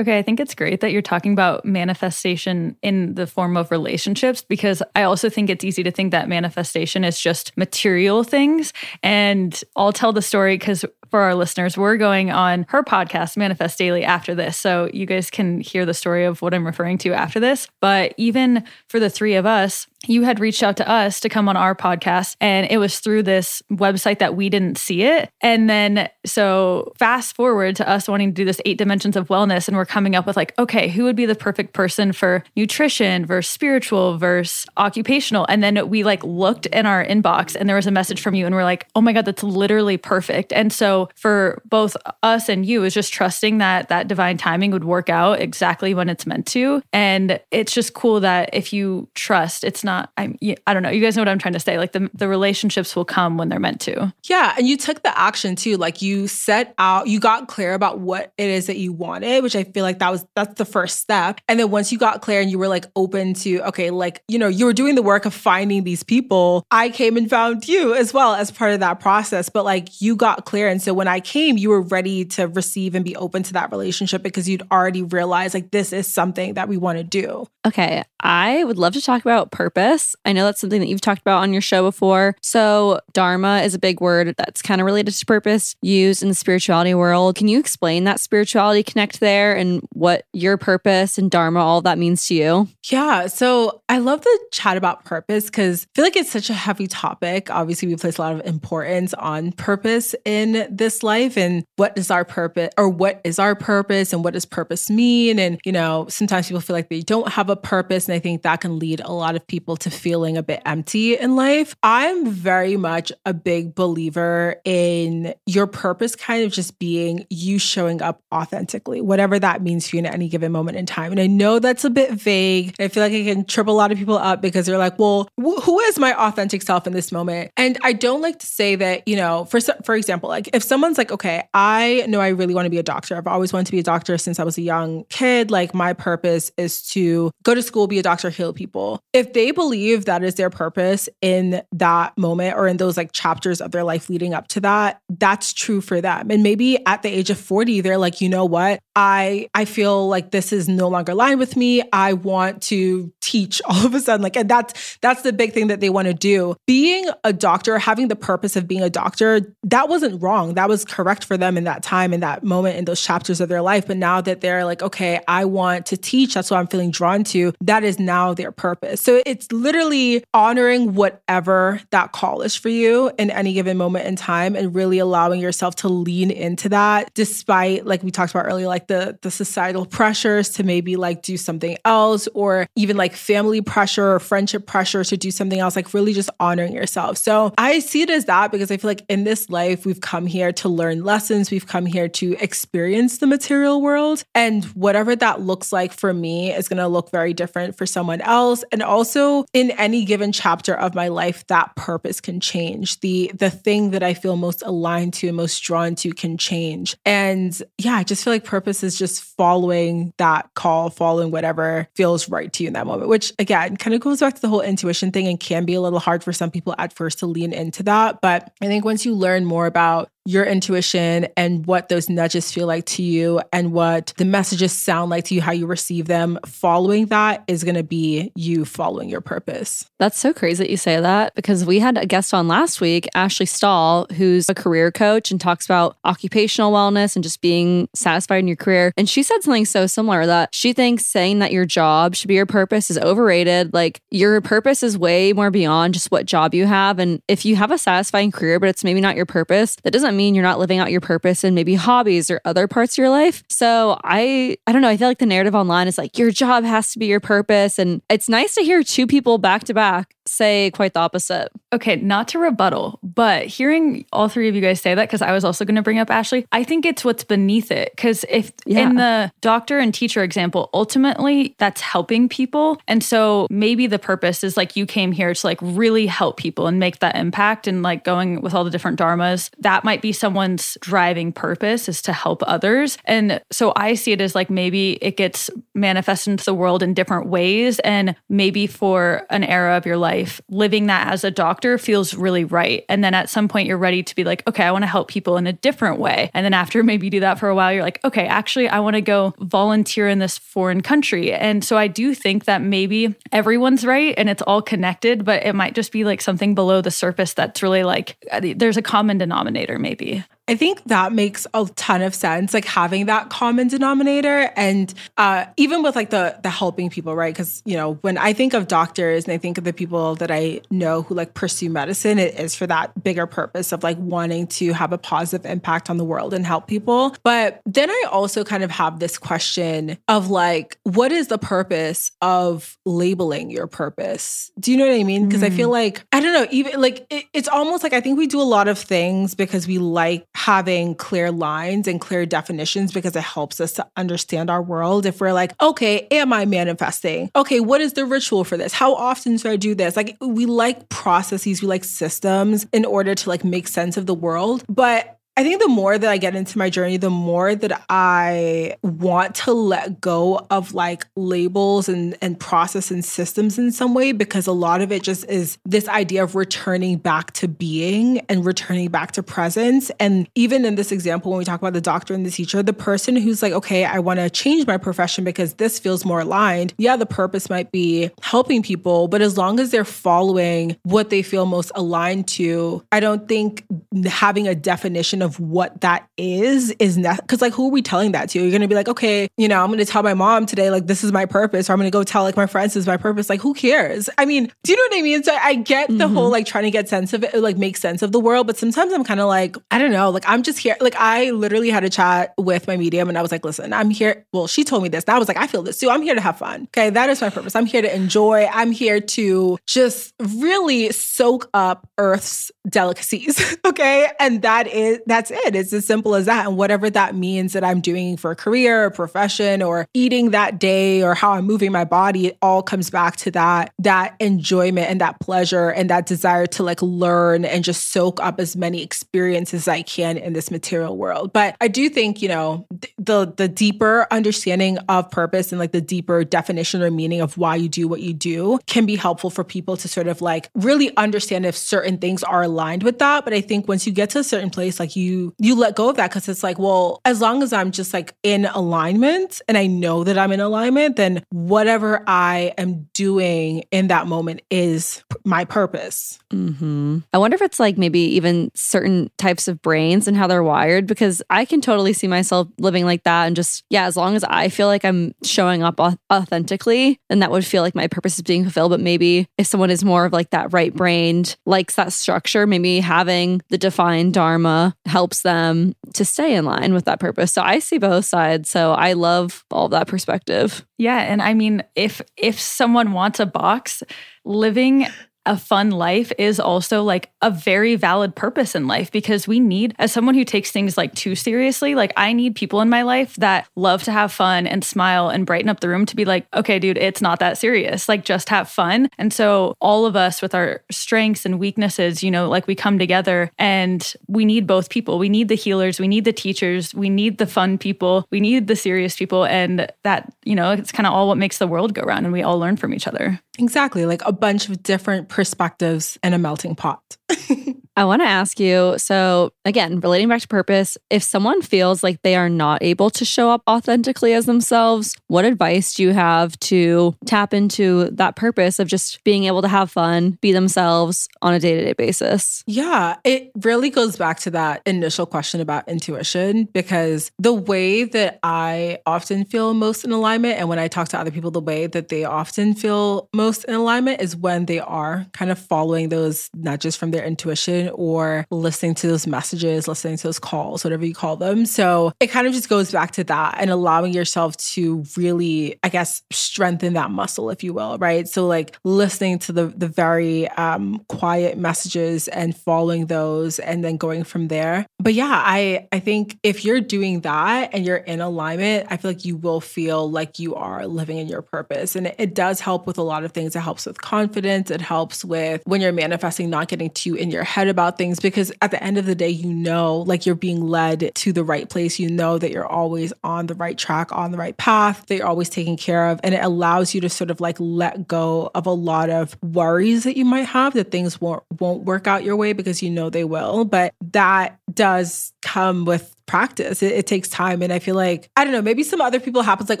Okay, I think it's great that you're talking about manifestation in the form of relationships because I also think it's easy to think that manifestation is just material things. And I'll tell the story because for our listeners, we're going on her podcast, Manifest Daily, after this. So you guys can hear the story of what I'm referring to after this. But even for the three of us, you had reached out to us to come on our podcast, and it was through this website that we didn't see it. And then, so fast forward to us wanting to do this eight dimensions of wellness, and we're coming up with like, okay, who would be the perfect person for nutrition versus spiritual versus occupational? And then we like looked in our inbox, and there was a message from you, and we're like, oh my God, that's literally perfect. And so for both us and you, is just trusting that that divine timing would work out exactly when it's meant to. And it's just cool that if you trust, it's not not. I'm. I don't know. You guys know what I'm trying to say. Like the the relationships will come when they're meant to. Yeah, and you took the action too. Like you set out, you got clear about what it is that you wanted, which I feel like that was that's the first step. And then once you got clear and you were like open to okay, like you know, you were doing the work of finding these people. I came and found you as well as part of that process. But like you got clear, and so when I came, you were ready to receive and be open to that relationship because you'd already realized like this is something that we want to do. Okay, I would love to talk about purpose. I know that's something that you've talked about on your show before. So, Dharma is a big word that's kind of related to purpose used in the spirituality world. Can you explain that spirituality connect there and what your purpose and Dharma, all that means to you? Yeah. So, I love the chat about purpose because I feel like it's such a heavy topic. Obviously, we place a lot of importance on purpose in this life and what is our purpose or what is our purpose and what does purpose mean? And, you know, sometimes people feel like they don't have a purpose. And I think that can lead a lot of people to feeling a bit empty in life. I'm very much a big believer in your purpose kind of just being you showing up authentically, whatever that means for you at any given moment in time. And I know that's a bit vague. I feel like it can trip a lot of people up because they're like, well, wh- who is my authentic self in this moment? And I don't like to say that, you know, for for example, like if someone's like, okay, I know I really want to be a doctor. I've always wanted to be a doctor since I was a young kid. Like my purpose is to go to school, be a doctor, heal people. If they believe that is their purpose in that moment or in those like chapters of their life leading up to that, that's true for them. And maybe at the age of 40, they're like, you know what? I I feel like this is no longer aligned with me. I want to teach all of a sudden. Like, and that's that's the big thing that they want to do. Being a doctor, having the purpose of being a doctor, that wasn't wrong. That was correct for them in that time, in that moment, in those chapters of their life. But now that they're like, okay, I want to teach, that's what I'm feeling drawn to. That is now their purpose. So it's literally honoring whatever that call is for you in any given moment in time and really allowing yourself to lean into that despite like we talked about earlier like the the societal pressures to maybe like do something else or even like family pressure or friendship pressure to do something else like really just honoring yourself. So I see it as that because I feel like in this life we've come here to learn lessons, we've come here to experience the material world. And whatever that looks like for me is going to look very different for someone else. And also in any given chapter of my life that purpose can change. The the thing that I feel most aligned to and most drawn to can change. And yeah, I just feel like purpose is just following that call, following whatever feels right to you in that moment, which again kind of goes back to the whole intuition thing and can be a little hard for some people at first to lean into that. But I think once you learn more about your intuition and what those nudges feel like to you and what the messages sound like to you, how you receive them, following that is going to be you following your purpose. That's so crazy that you say that because we had a guest on last week, Ashley Stahl, who's a career coach and talks about occupational wellness and just being satisfied in your career. And she said something so similar that she thinks saying that your job should be your purpose is overrated. Like your purpose is way more beyond just what job you have. And if you have a satisfying career, but it's maybe not your purpose, that doesn't mean you're not living out your purpose and maybe hobbies or other parts of your life. So I I don't know, I feel like the narrative online is like your job has to be your purpose and it's nice to hear two people back to back say quite the opposite. Okay, not to rebuttal, but hearing all three of you guys say that because I was also going to bring up Ashley, I think it's what's beneath it cuz if yeah. in the doctor and teacher example, ultimately that's helping people. And so maybe the purpose is like you came here to like really help people and make that impact and like going with all the different dharmas. That might be someone's driving purpose is to help others. And so I see it as like maybe it gets manifested into the world in different ways. And maybe for an era of your life, living that as a doctor feels really right. And then at some point, you're ready to be like, okay, I want to help people in a different way. And then after maybe do that for a while, you're like, okay, actually, I want to go volunteer in this foreign country. And so I do think that maybe everyone's right and it's all connected, but it might just be like something below the surface that's really like uh, there's a common denominator, maybe. I think that makes a ton of sense, like having that common denominator, and uh, even with like the the helping people, right? Because you know, when I think of doctors and I think of the people that I know who like pursue medicine, it is for that bigger purpose of like wanting to have a positive impact on the world and help people. But then I also kind of have this question of like, what is the purpose of labeling your purpose? Do you know what I mean? Because mm. I feel like I don't know, even like it, it's almost like I think we do a lot of things because we like having clear lines and clear definitions because it helps us to understand our world. If we're like, okay, am I manifesting? Okay, what is the ritual for this? How often should I do this? Like, we like processes, we like systems in order to like make sense of the world. But I think the more that I get into my journey, the more that I want to let go of like labels and, and process and systems in some way, because a lot of it just is this idea of returning back to being and returning back to presence. And even in this example, when we talk about the doctor and the teacher, the person who's like, okay, I want to change my profession because this feels more aligned. Yeah, the purpose might be helping people, but as long as they're following what they feel most aligned to, I don't think having a definition of what that is is not because like who are we telling that to? You're gonna be like, okay, you know, I'm gonna tell my mom today, like this is my purpose, or I'm gonna go tell like my friends this is my purpose. Like, who cares? I mean, do you know what I mean? So I get the mm-hmm. whole like trying to get sense of it, like make sense of the world, but sometimes I'm kind of like, I don't know, like I'm just here. Like I literally had a chat with my medium and I was like, listen, I'm here. Well, she told me this. And I was like, I feel this too. I'm here to have fun. Okay. That is my purpose. I'm here to enjoy. I'm here to just really soak up Earth's delicacies. okay. And that is that's it. It's as simple as that. And whatever that means that I'm doing for a career or profession or eating that day or how I'm moving my body, it all comes back to that, that enjoyment and that pleasure and that desire to like learn and just soak up as many experiences as I can in this material world. But I do think, you know, the the deeper understanding of purpose and like the deeper definition or meaning of why you do what you do can be helpful for people to sort of like really understand if certain things are aligned with that. But I think once you get to a certain place, like you you you let go of that because it's like, well, as long as I'm just like in alignment and I know that I'm in alignment, then whatever I am doing in that moment is my purpose. Mm-hmm. I wonder if it's like maybe even certain types of brains and how they're wired because I can totally see myself living like that and just, yeah, as long as I feel like I'm showing up authentically, then that would feel like my purpose is being fulfilled. But maybe if someone is more of like that right brained, likes that structure, maybe having the defined Dharma helps them to stay in line with that purpose. So I see both sides. So I love all that perspective. Yeah, and I mean if if someone wants a box, living a fun life is also like a very valid purpose in life because we need, as someone who takes things like too seriously, like I need people in my life that love to have fun and smile and brighten up the room to be like, okay, dude, it's not that serious. Like just have fun. And so all of us with our strengths and weaknesses, you know, like we come together and we need both people. We need the healers, we need the teachers, we need the fun people, we need the serious people. And that, you know, it's kind of all what makes the world go round and we all learn from each other. Exactly. Like a bunch of different perspectives in a melting pot. I want to ask you so, again, relating back to purpose, if someone feels like they are not able to show up authentically as themselves, what advice do you have to tap into that purpose of just being able to have fun, be themselves on a day to day basis? Yeah, it really goes back to that initial question about intuition because the way that I often feel most in alignment, and when I talk to other people, the way that they often feel most in alignment is when they are kind of following those nudges from their intuition or listening to those messages, listening to those calls, whatever you call them. So it kind of just goes back to that and allowing yourself to really, I guess, strengthen that muscle, if you will, right? So like listening to the the very um, quiet messages and following those and then going from there. But yeah, I I think if you're doing that and you're in alignment, I feel like you will feel like you are living in your purpose. And it, it does help with a lot of things. It helps with confidence. It helps with when you're manifesting, not getting too in your head about things because at the end of the day, you know, like you're being led to the right place. You know that you're always on the right track, on the right path, that you're always taken care of. And it allows you to sort of like let go of a lot of worries that you might have that things won't won't work out your way because you know they will. But that does come with practice. It, it, takes time. And I feel like, I don't know, maybe some other people happens like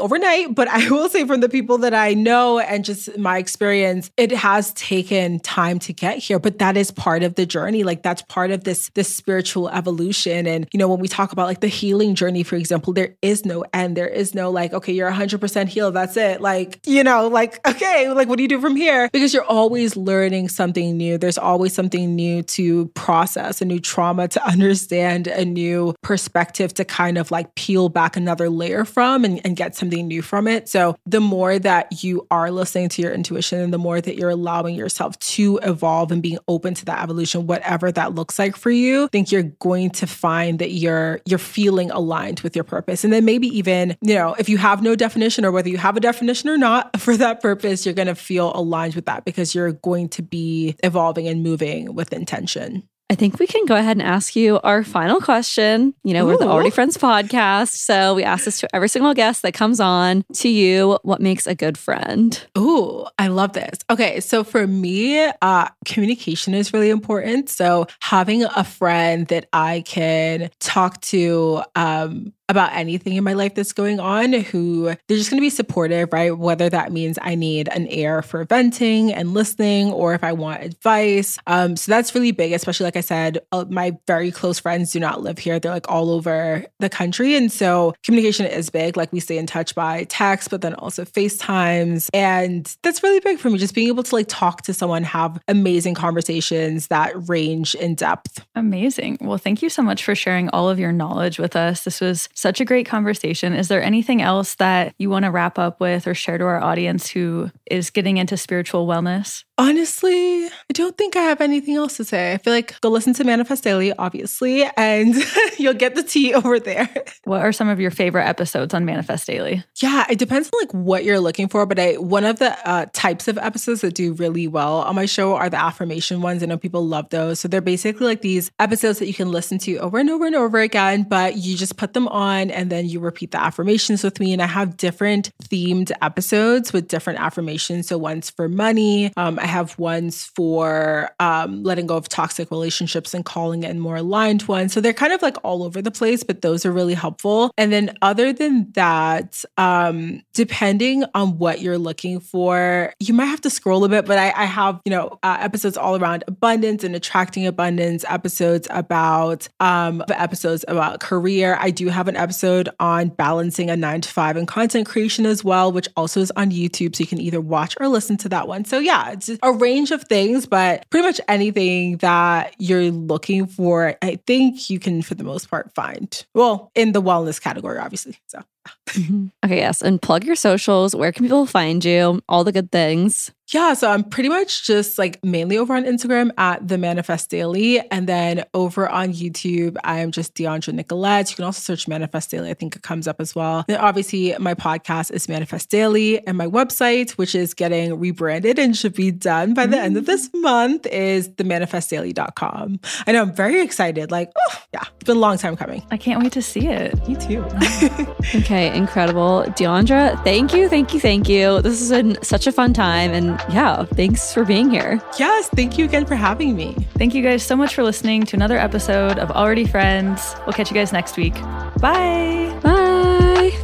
overnight, but I will say from the people that I know and just my experience, it has taken time to get here. But that is part of the journey. Like that's part of this, this spiritual evolution. And, you know, when we talk about like the healing journey, for example, there is no end. There is no like, okay, you're 100% healed. That's it. Like, you know, like, okay, like what do you do from here? Because you're always learning something new. There's always something new to process, a new trauma to understand, a new perspective perspective to kind of like peel back another layer from and, and get something new from it. So the more that you are listening to your intuition and the more that you're allowing yourself to evolve and being open to that evolution, whatever that looks like for you, I think you're going to find that you're you're feeling aligned with your purpose. And then maybe even, you know, if you have no definition or whether you have a definition or not for that purpose, you're going to feel aligned with that because you're going to be evolving and moving with intention. I think we can go ahead and ask you our final question. You know, we're the Already Friends podcast. So we ask this to every single guest that comes on to you what makes a good friend? Ooh, I love this. Okay, so for me, uh, communication is really important. So having a friend that I can talk to um, about anything in my life that's going on, who they're just going to be supportive, right? Whether that means I need an ear for venting and listening, or if I want advice. Um, so that's really big, especially like I said, uh, my very close friends do not live here; they're like all over the country, and so communication is big. Like we stay in touch by text, but then also FaceTimes, and that's really big for me. Just being able to like talk to someone, have amazing conversations that range in depth. Amazing. Well, thank you so much for sharing all of your knowledge with us. This was such a great conversation. Is there anything else that you want to wrap up with or share to our audience who is getting into spiritual wellness? Honestly, I don't think I have anything else to say. I feel like go listen to Manifest Daily, obviously, and you'll get the tea over there. What are some of your favorite episodes on Manifest Daily? Yeah, it depends on like what you're looking for, but I one of the uh, types of episodes that do really well on my show are the affirmation ones. I know people love those. So they're basically like these episodes that you can listen to over and over and over again, but you just put them on and then you repeat the affirmations with me. And I have different themed episodes with different affirmations. So one's for money. Um, I have ones for um, letting go of toxic relationships and calling in more aligned ones. So they're kind of like all over the place, but those are really helpful. And then other than that, um, depending on what you're looking for, you might have to scroll a bit, but I, I have, you know, uh, episodes all around abundance and attracting abundance, episodes about, um, episodes about career. I do have an episode on balancing a nine to five and content creation as well, which also is on YouTube. So you can either watch or listen to that one. So yeah, it's a range of things, but pretty much anything that you're looking for, I think you can, for the most part, find. Well, in the wellness category, obviously. So Mm-hmm. Okay, yes. And plug your socials. Where can people find you? All the good things. Yeah, so I'm pretty much just like mainly over on Instagram at the Manifest Daily, and then over on YouTube, I am just Deandra Nicolette. You can also search Manifest Daily; I think it comes up as well. Then obviously, my podcast is Manifest Daily, and my website, which is getting rebranded and should be done by the end of this mm. month, is themanifestdaily.com. I know I'm very excited. Like, oh yeah, it's been a long time coming. I can't wait to see it. Me too. Okay, incredible. Deandra, thank you, thank you, thank you. This has been such a fun time. And yeah, thanks for being here. yes, thank you again for having me. Thank you guys so much for listening to another episode of Already Friends. We'll catch you guys next week. Bye. Bye. Bye.